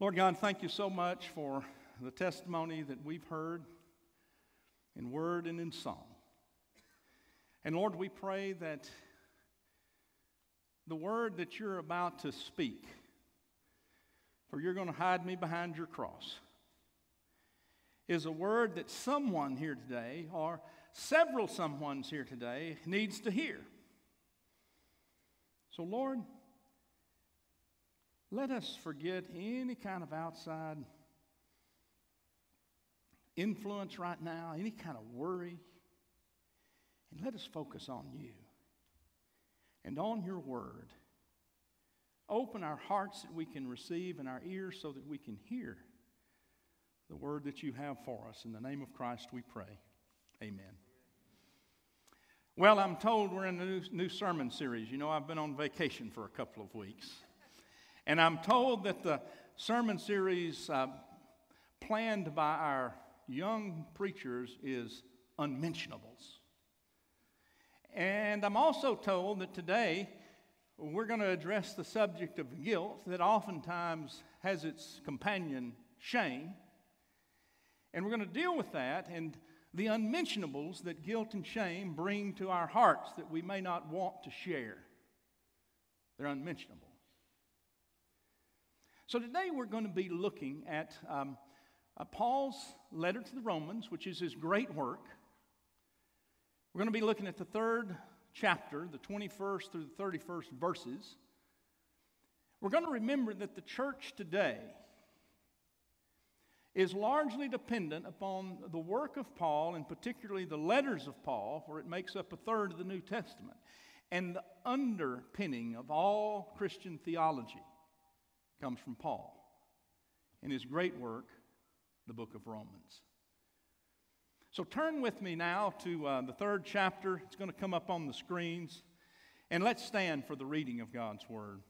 Lord God, thank you so much for the testimony that we've heard in word and in song. And Lord, we pray that the word that you're about to speak, for you're going to hide me behind your cross, is a word that someone here today, or several someones here today, needs to hear. So, Lord, let us forget any kind of outside influence right now, any kind of worry, and let us focus on you and on your word. Open our hearts that we can receive and our ears so that we can hear the word that you have for us. In the name of Christ we pray. Amen. Well, I'm told we're in a new, new sermon series. You know, I've been on vacation for a couple of weeks. And I'm told that the sermon series uh, planned by our young preachers is unmentionables. And I'm also told that today we're going to address the subject of guilt that oftentimes has its companion shame. And we're going to deal with that and the unmentionables that guilt and shame bring to our hearts that we may not want to share. They're unmentionable. So today we're going to be looking at um, uh, Paul's letter to the Romans, which is his great work. We're going to be looking at the third chapter, the 21st through the 31st verses. We're going to remember that the church today is largely dependent upon the work of Paul, and particularly the letters of Paul, for it makes up a third of the New Testament, and the underpinning of all Christian theology comes from Paul in his great work, the book of Romans. So turn with me now to uh, the third chapter. It's going to come up on the screens. And let's stand for the reading of God's Word.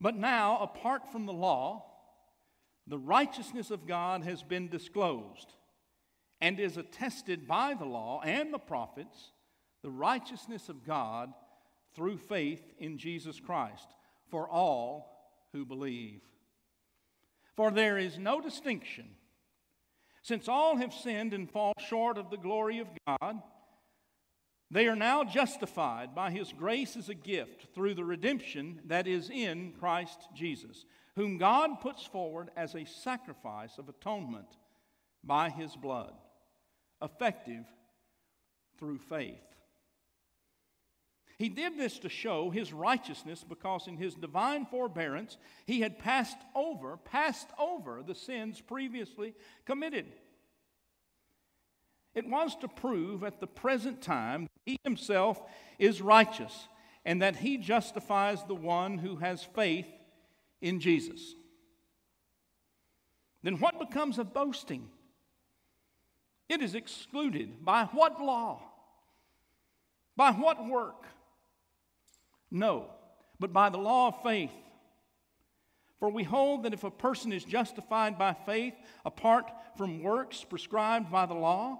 But now, apart from the law, the righteousness of God has been disclosed and is attested by the law and the prophets the righteousness of God through faith in Jesus Christ for all who believe. For there is no distinction, since all have sinned and fall short of the glory of God. They are now justified by his grace as a gift through the redemption that is in Christ Jesus, whom God puts forward as a sacrifice of atonement by his blood, effective through faith. He did this to show his righteousness because in his divine forbearance he had passed over, passed over the sins previously committed. It was to prove at the present time he himself is righteous and that he justifies the one who has faith in Jesus. Then what becomes of boasting? It is excluded. By what law? By what work? No, but by the law of faith. For we hold that if a person is justified by faith apart from works prescribed by the law,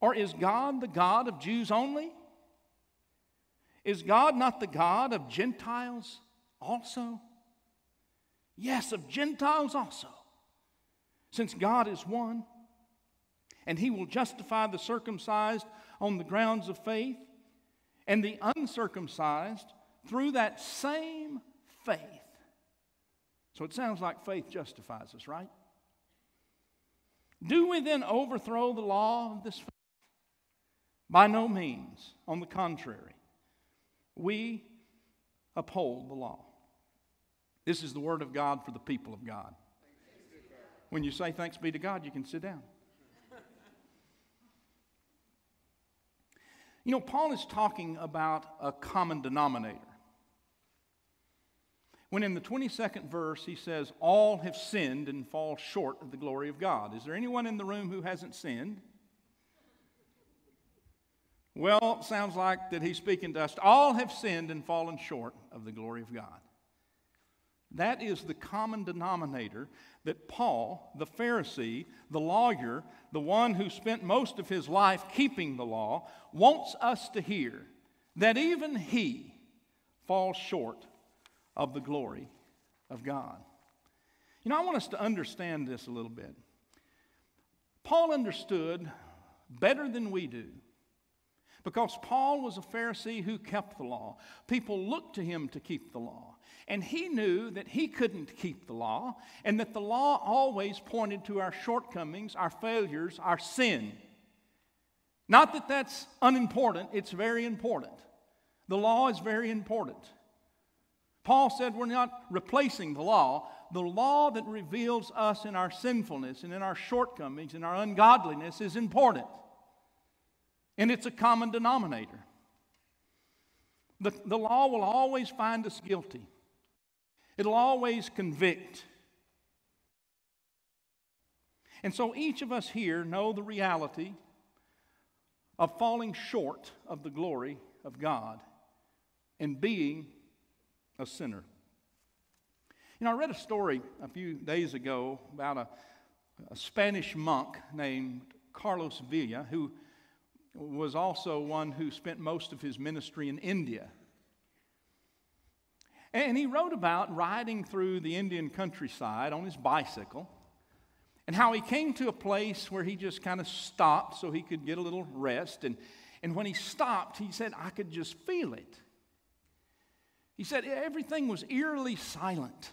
or is God the God of Jews only? Is God not the God of Gentiles also? Yes, of Gentiles also. Since God is one, and he will justify the circumcised on the grounds of faith and the uncircumcised through that same faith. So it sounds like faith justifies us, right? Do we then overthrow the law of this faith? By no means. On the contrary, we uphold the law. This is the word of God for the people of God. When you say thanks be to God, you can sit down. You know, Paul is talking about a common denominator. When in the 22nd verse he says, All have sinned and fall short of the glory of God. Is there anyone in the room who hasn't sinned? Well, sounds like that he's speaking to us. All have sinned and fallen short of the glory of God. That is the common denominator that Paul, the Pharisee, the lawyer, the one who spent most of his life keeping the law, wants us to hear that even he falls short of the glory of God. You know, I want us to understand this a little bit. Paul understood better than we do because Paul was a Pharisee who kept the law. People looked to him to keep the law. And he knew that he couldn't keep the law and that the law always pointed to our shortcomings, our failures, our sin. Not that that's unimportant, it's very important. The law is very important. Paul said we're not replacing the law. The law that reveals us in our sinfulness and in our shortcomings and our ungodliness is important. And it's a common denominator. The, the law will always find us guilty, it'll always convict. And so each of us here know the reality of falling short of the glory of God and being a sinner. You know, I read a story a few days ago about a, a Spanish monk named Carlos Villa, who was also one who spent most of his ministry in India. And he wrote about riding through the Indian countryside on his bicycle and how he came to a place where he just kind of stopped so he could get a little rest. And, and when he stopped, he said, I could just feel it. He said, everything was eerily silent.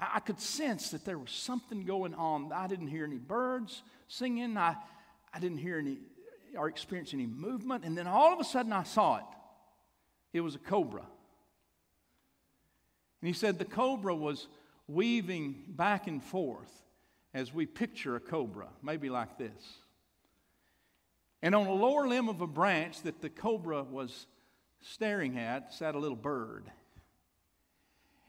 I, I could sense that there was something going on. I didn't hear any birds singing, I, I didn't hear any or experience any movement. And then all of a sudden, I saw it. It was a cobra. And he said the cobra was weaving back and forth as we picture a cobra, maybe like this. And on the lower limb of a branch that the cobra was staring at sat a little bird.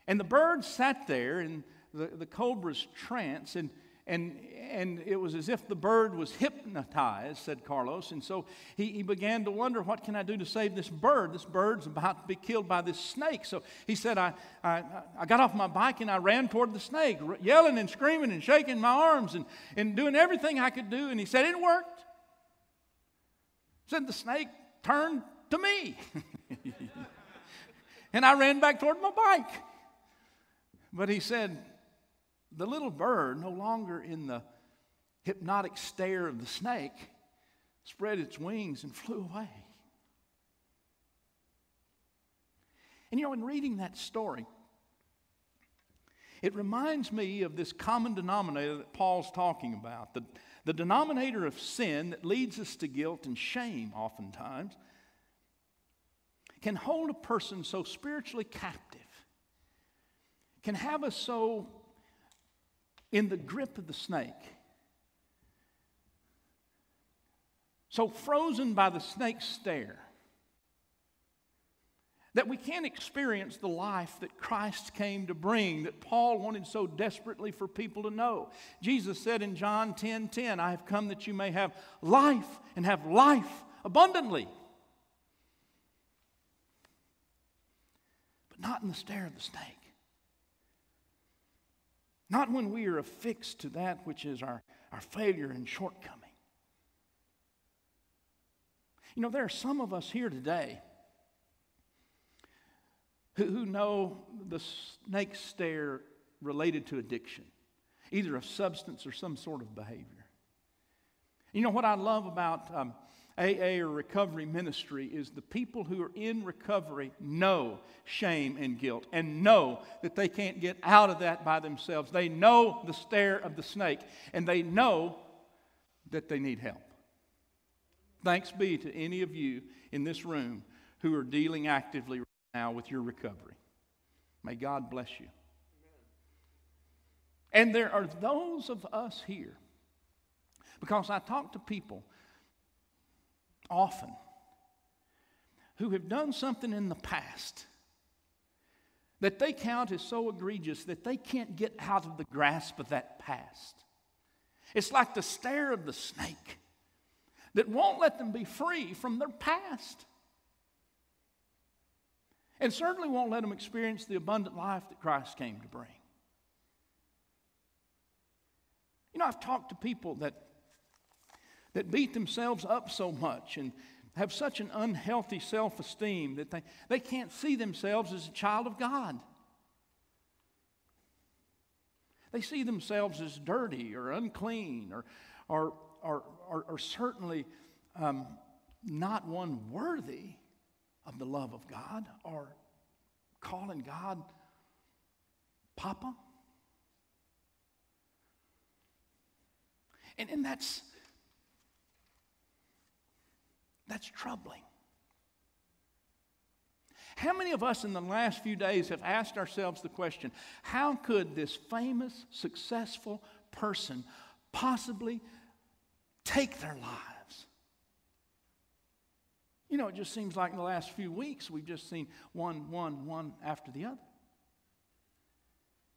And the bird sat there in the, the cobra's trance, and, and, and it was as if the bird was hypnotized, said Carlos. And so he, he began to wonder, what can I do to save this bird? This bird's about to be killed by this snake. So he said, I, I, I got off my bike and I ran toward the snake, yelling and screaming and shaking my arms and, and doing everything I could do. And he said, It worked. He Said the snake turned to me. and I ran back toward my bike. But he said, the little bird, no longer in the hypnotic stare of the snake, spread its wings and flew away. And you know, in reading that story, it reminds me of this common denominator that Paul's talking about the, the denominator of sin that leads us to guilt and shame, oftentimes, can hold a person so spiritually captive, can have us so in the grip of the snake. So frozen by the snake's stare that we can't experience the life that Christ came to bring, that Paul wanted so desperately for people to know. Jesus said in John 10 10, I have come that you may have life and have life abundantly. But not in the stare of the snake. Not when we are affixed to that which is our, our failure and shortcoming. You know, there are some of us here today who, who know the snake stare related to addiction, either of substance or some sort of behavior. You know what I love about um, AA or recovery ministry is the people who are in recovery know shame and guilt and know that they can't get out of that by themselves. They know the stare of the snake and they know that they need help. Thanks be to any of you in this room who are dealing actively right now with your recovery. May God bless you. And there are those of us here, because I talk to people often who have done something in the past that they count as so egregious that they can't get out of the grasp of that past. It's like the stare of the snake that won't let them be free from their past. And certainly won't let them experience the abundant life that Christ came to bring. You know, I've talked to people that that beat themselves up so much and have such an unhealthy self esteem that they, they can't see themselves as a child of God. They see themselves as dirty or unclean or, or, or, or, or certainly um, not one worthy of the love of God or calling God Papa. And, and that's, that's troubling. How many of us in the last few days have asked ourselves the question how could this famous, successful person possibly take their lives? You know, it just seems like in the last few weeks we've just seen one, one, one after the other.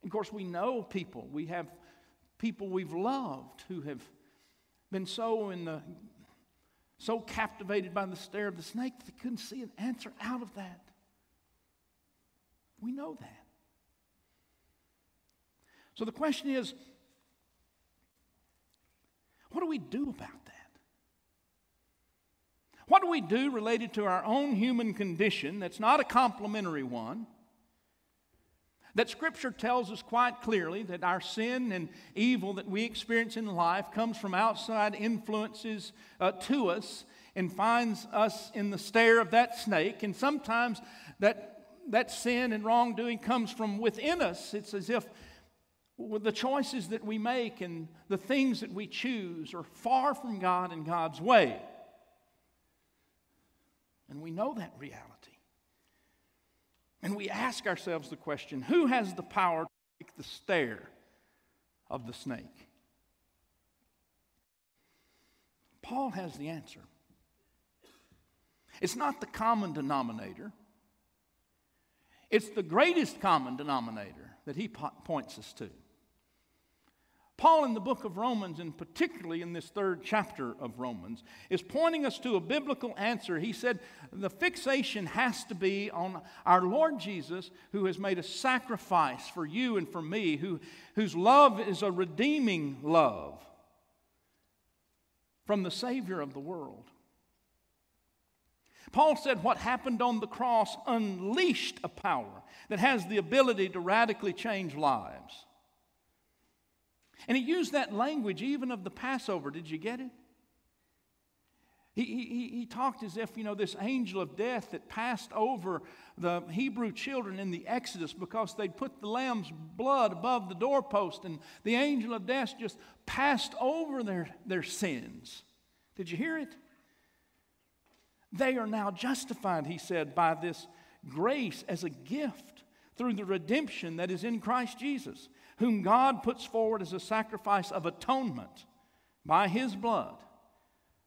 Of course, we know people. We have people we've loved who have been so in the so captivated by the stare of the snake that they couldn't see an answer out of that. We know that. So the question is what do we do about that? What do we do related to our own human condition that's not a complimentary one? That Scripture tells us quite clearly that our sin and evil that we experience in life comes from outside influences uh, to us and finds us in the stare of that snake. And sometimes that, that sin and wrongdoing comes from within us. It's as if the choices that we make and the things that we choose are far from God and God's way. And we know that reality. And we ask ourselves the question who has the power to break the stare of the snake? Paul has the answer. It's not the common denominator, it's the greatest common denominator that he po- points us to. Paul, in the book of Romans, and particularly in this third chapter of Romans, is pointing us to a biblical answer. He said the fixation has to be on our Lord Jesus, who has made a sacrifice for you and for me, who, whose love is a redeeming love from the Savior of the world. Paul said what happened on the cross unleashed a power that has the ability to radically change lives. And he used that language even of the Passover. Did you get it? He, he, he talked as if, you know, this angel of death that passed over the Hebrew children in the Exodus because they'd put the lamb's blood above the doorpost, and the angel of death just passed over their, their sins. Did you hear it? They are now justified, he said, by this grace as a gift through the redemption that is in Christ Jesus whom God puts forward as a sacrifice of atonement by his blood,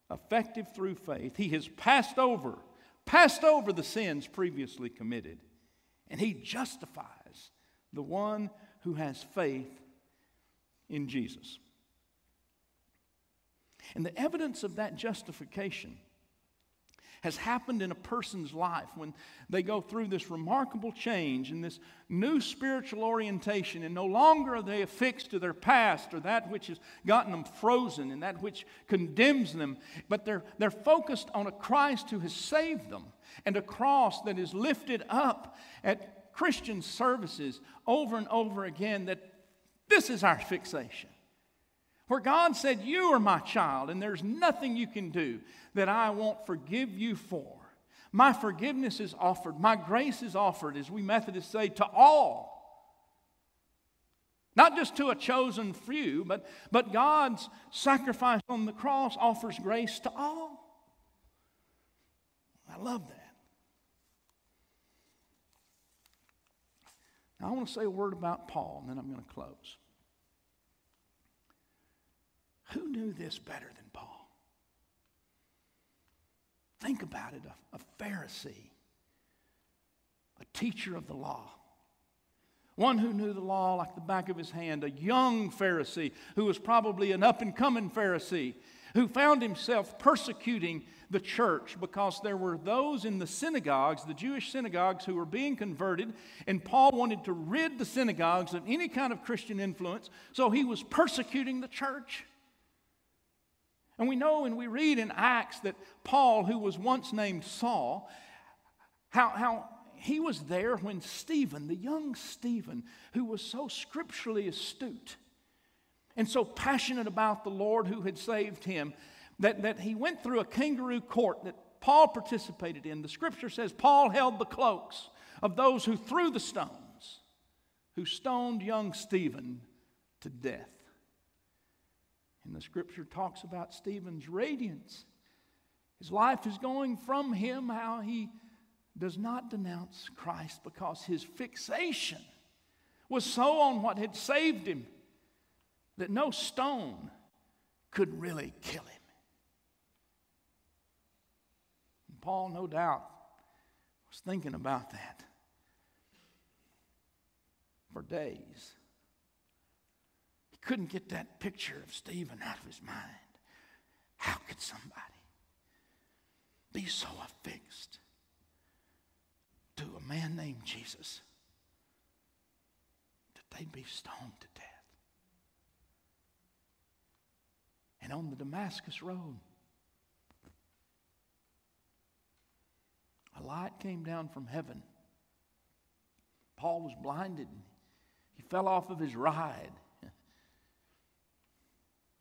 effective through faith. He has passed over, passed over the sins previously committed, and he justifies the one who has faith in Jesus. And the evidence of that justification has happened in a person's life when they go through this remarkable change and this new spiritual orientation, and no longer are they affixed to their past or that which has gotten them frozen and that which condemns them, but they're, they're focused on a Christ who has saved them and a cross that is lifted up at Christian services over and over again that this is our fixation. Where God said, You are my child, and there's nothing you can do that I won't forgive you for. My forgiveness is offered, my grace is offered, as we Methodists say, to all. Not just to a chosen few, but, but God's sacrifice on the cross offers grace to all. I love that. Now, I want to say a word about Paul, and then I'm going to close. Who knew this better than Paul? Think about it a, a Pharisee, a teacher of the law, one who knew the law like the back of his hand, a young Pharisee who was probably an up and coming Pharisee who found himself persecuting the church because there were those in the synagogues, the Jewish synagogues, who were being converted, and Paul wanted to rid the synagogues of any kind of Christian influence, so he was persecuting the church. And we know and we read in Acts that Paul, who was once named Saul, how, how he was there when Stephen, the young Stephen, who was so scripturally astute and so passionate about the Lord who had saved him, that, that he went through a kangaroo court that Paul participated in. The scripture says Paul held the cloaks of those who threw the stones, who stoned young Stephen to death. And the scripture talks about Stephen's radiance. His life is going from him, how he does not denounce Christ because his fixation was so on what had saved him that no stone could really kill him. And Paul, no doubt, was thinking about that for days. Couldn't get that picture of Stephen out of his mind. How could somebody be so affixed to a man named Jesus that they'd be stoned to death? And on the Damascus Road, a light came down from heaven. Paul was blinded. He fell off of his ride.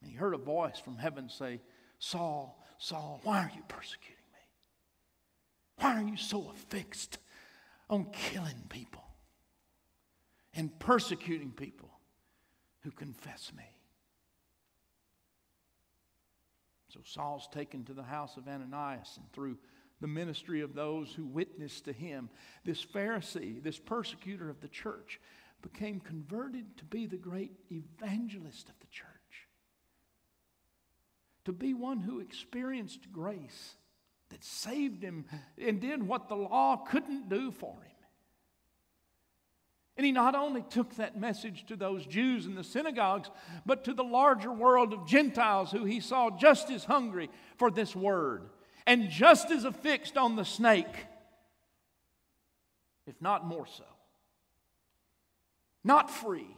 And he heard a voice from heaven say, Saul, Saul, why are you persecuting me? Why are you so affixed on killing people and persecuting people who confess me? So Saul's taken to the house of Ananias, and through the ministry of those who witnessed to him, this Pharisee, this persecutor of the church, became converted to be the great evangelist of the church, to be one who experienced grace that saved him and did what the law couldn't do for him. And he not only took that message to those Jews in the synagogues, but to the larger world of Gentiles who he saw just as hungry for this word and just as affixed on the snake, if not more so. Not free,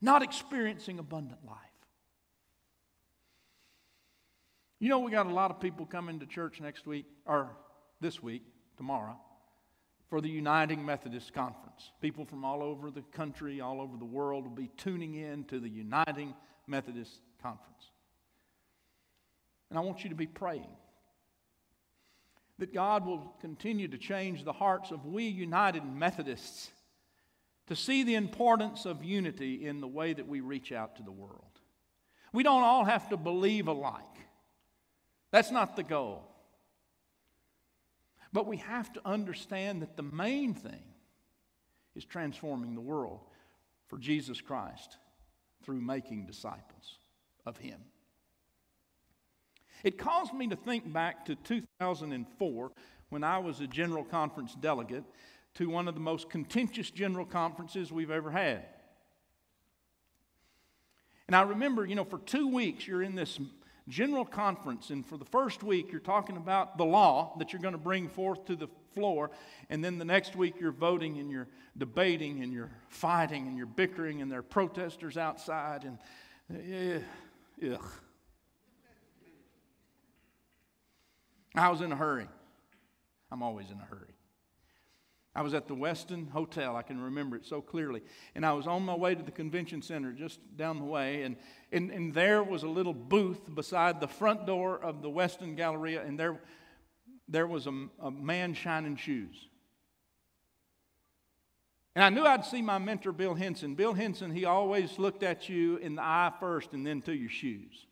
not experiencing abundant life. You know, we got a lot of people coming to church next week, or this week, tomorrow for the Uniting Methodist Conference. People from all over the country, all over the world will be tuning in to the Uniting Methodist Conference. And I want you to be praying that God will continue to change the hearts of we United Methodists to see the importance of unity in the way that we reach out to the world. We don't all have to believe alike. That's not the goal. But we have to understand that the main thing is transforming the world for Jesus Christ through making disciples of Him. It caused me to think back to 2004 when I was a General Conference delegate to one of the most contentious General Conferences we've ever had. And I remember, you know, for two weeks you're in this general conference, and for the first week, you're talking about the law that you're going to bring forth to the floor, and then the next week, you're voting and you're debating and you're fighting and you're bickering, and there are protesters outside, and uh, ugh. I was in a hurry. I'm always in a hurry. I was at the Westin Hotel. I can remember it so clearly. And I was on my way to the convention center just down the way. And, and, and there was a little booth beside the front door of the Westin Galleria. And there, there was a, a man shining shoes. And I knew I'd see my mentor, Bill Henson. Bill Henson, he always looked at you in the eye first and then to your shoes.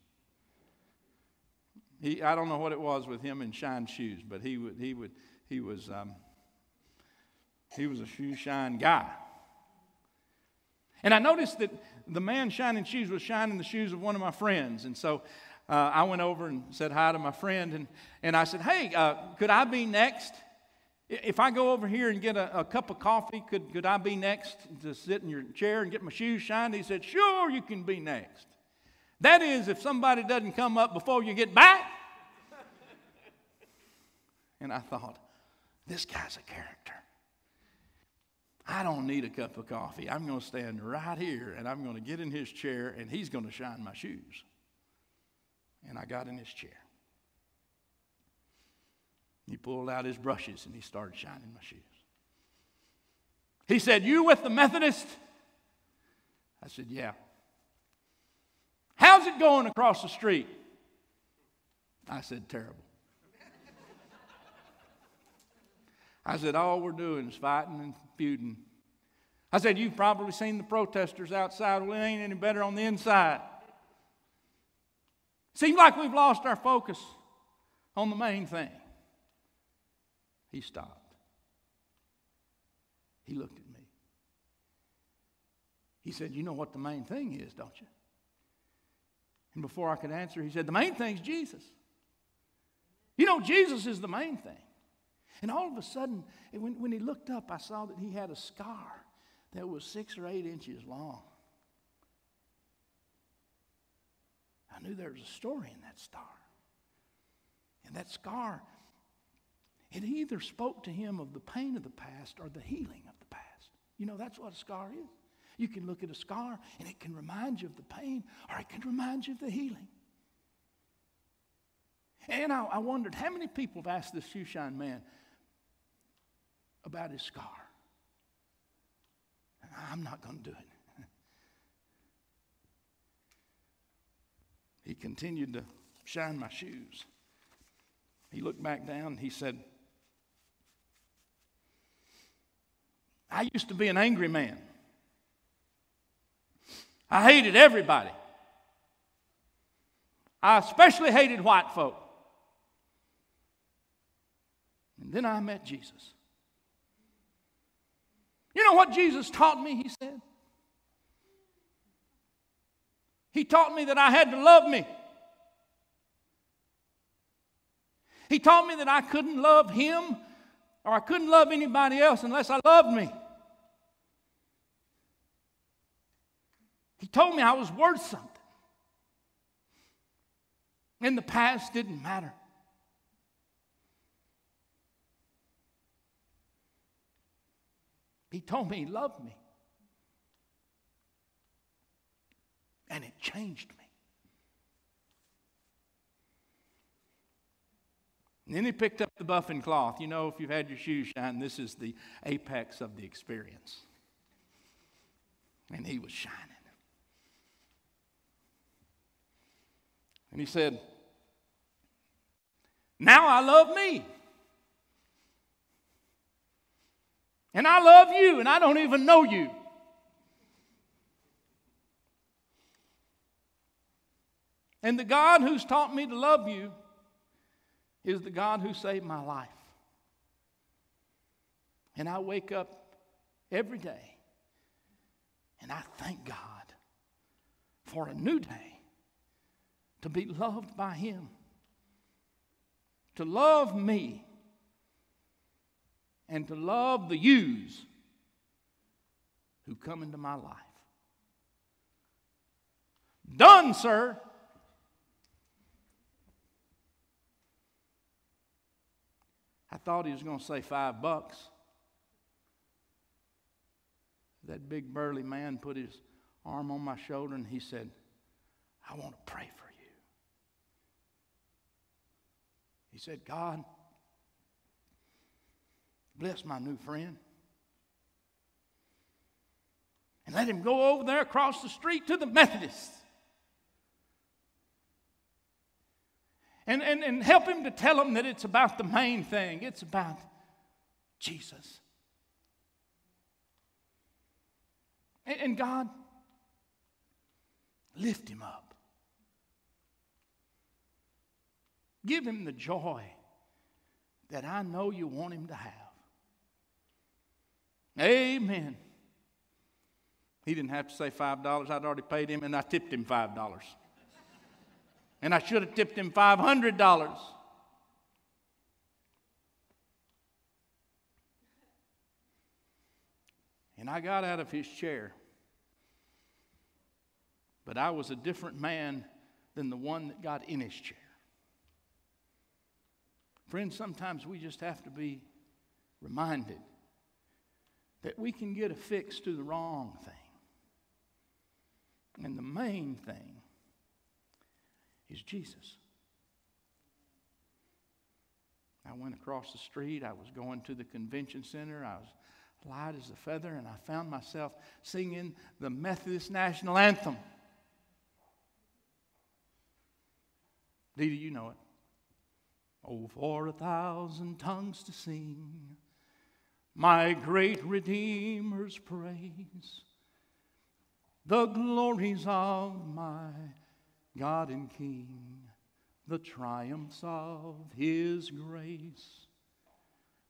He, I don't know what it was with him and shine shoes, but he, would, he, would, he was. Um, he was a shoe shine guy. And I noticed that the man shining shoes was shining the shoes of one of my friends. And so uh, I went over and said hi to my friend. And, and I said, Hey, uh, could I be next? If I go over here and get a, a, cup of coffee, could, could I be next to sit in your chair and get my shoes shined? He said, Sure, you can be next. That is, if somebody doesn't come up before you get back. and I thought, This guy's a character. I don't need a cup of coffee. I'm going to stand right here and I'm going to get in his chair and he's going to shine my shoes. And I got in his chair. He pulled out his brushes and he started shining my shoes. He said, You with the Methodist? I said, Yeah. How's it going across the street? I said, Terrible. I said, All we're doing is fighting and feuding. I said, You've probably seen the protesters outside. Well, it ain't any better on the inside. Seems like we've lost our focus on the main thing. He stopped. He looked at me. He said, You know what the main thing is, don't you? And before I could answer, he said, The main thing's Jesus. You know, Jesus is the main thing. And all of a sudden, when, when he looked up, I saw that he had a scar that was six or eight inches long. I knew there was a story in that star. And that scar, it either spoke to him of the pain of the past or the healing of the past. You know, that's what a scar is. You can look at a scar and it can remind you of the pain or it can remind you of the healing. And I, I wondered how many people have asked this shoeshine man about his scar. I'm not going to do it. he continued to shine my shoes. He looked back down he said, I used to be an angry man. I hated everybody. I especially hated white folk. And then I met Jesus. You know what Jesus taught me? He said. He taught me that I had to love me. He taught me that I couldn't love him or I couldn't love anybody else unless I loved me. He told me I was worth something. And the past didn't matter. He told me he loved me. And it changed me. And then he picked up the buffing cloth. You know, if you've had your shoes shine, this is the apex of the experience. And he was shining. And he said, Now I love me. And I love you, and I don't even know you. And the God who's taught me to love you is the God who saved my life. And I wake up every day and I thank God for a new day to be loved by Him, to love me and to love the yous who come into my life. Done, sir. I thought he was going to say five bucks. That big burly man put his arm on my shoulder and he said, I want to pray for you. He said, God, Bless my new friend. And let him go over there across the street to the Methodists. And, and, and help him to tell them that it's about the main thing. It's about Jesus. And, and God, lift him up. Give him the joy that I know you want him to have. Amen. He didn't have to say $5. I'd already paid him, and I tipped him $5. And I should have tipped him $500. And I got out of his chair. But I was a different man than the one that got in his chair. Friends, sometimes we just have to be reminded that we can get affixed to the wrong thing. And the main thing is Jesus. I went across the street. I was going to the convention center. I was light as a feather, and I found myself singing the Methodist National Anthem. Didi, you know it. Oh, for a thousand tongues to sing my great Redeemer's praise, the glories of my God and King, the triumphs of His grace.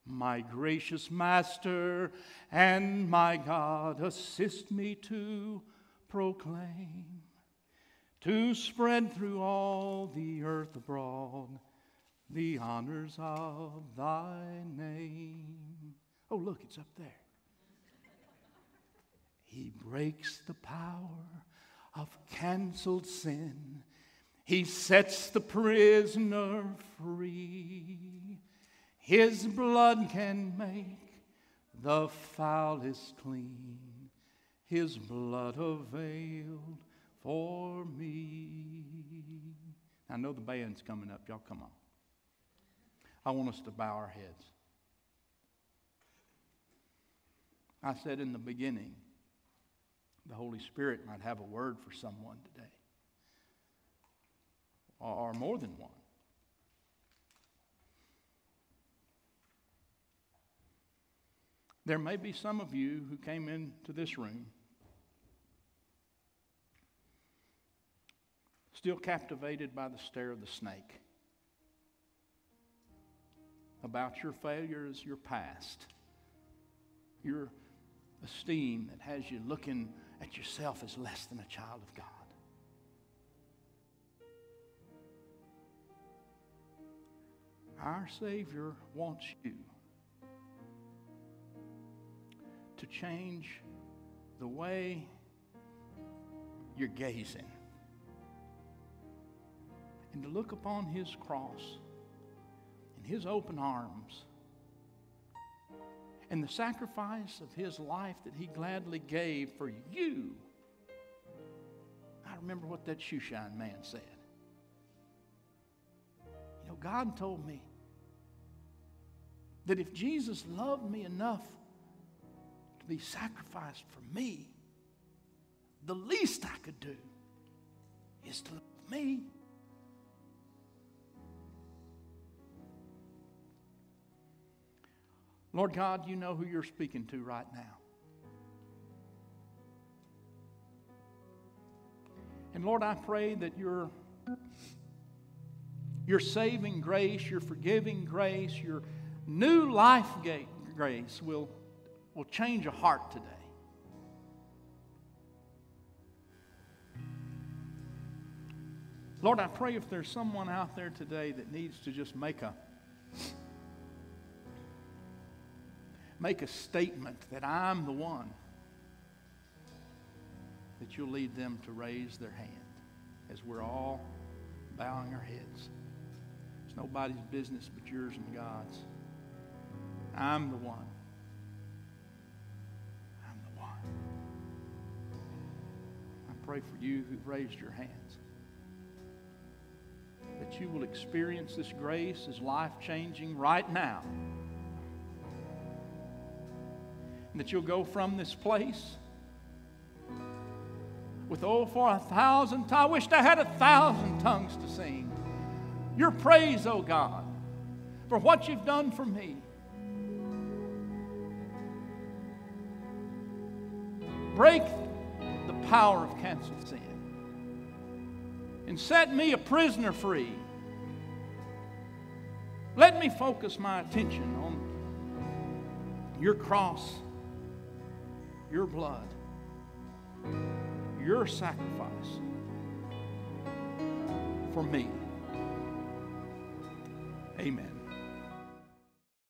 My gracious Master and my God, assist me to proclaim, to spread through all the earth abroad the honors of thy name. Oh, look, it's up there. He breaks the power of canceled sin. He sets the prisoner free. His blood can make the foulest clean. His blood availed for me. I know the band's coming up. Y'all come on. I want us to bow our heads. I said in the beginning, the Holy Spirit might have a word for someone today, or, more than one. There may be some of you who came into this room still captivated by the stare of the snake about your failures, your past, your esteem that has you looking at yourself as less than a child of God. Our Savior wants you to change the way you're gazing and to look upon His cross and His open arms and the sacrifice of his life that he gladly gave for you. I remember what that shoeshine man said. You know, God told me that if Jesus loved me enough to be sacrificed for me, the least I could do is to love me. Lord God, you know who you're speaking to right now. And Lord, I pray that your, your saving grace, your forgiving grace, your new life grace will, will change a heart today. Lord, I pray if there's someone out there today that needs to just make a make a statement that I'm the one, that you'll lead them to raise their hand as we're all bowing our heads. It's nobody's business but yours and God's. I'm the one. I'm the one. I pray for you who've raised your hands that you will experience this grace as life changing right now that you'll go from this place with, oh, for a thousand I wished I had a thousand tongues to sing. Your praise, oh God, for what you've done for me. Break the power of canceled sin and set me a prisoner free. Let me focus my attention on your cross your blood, your sacrifice for me. Amen.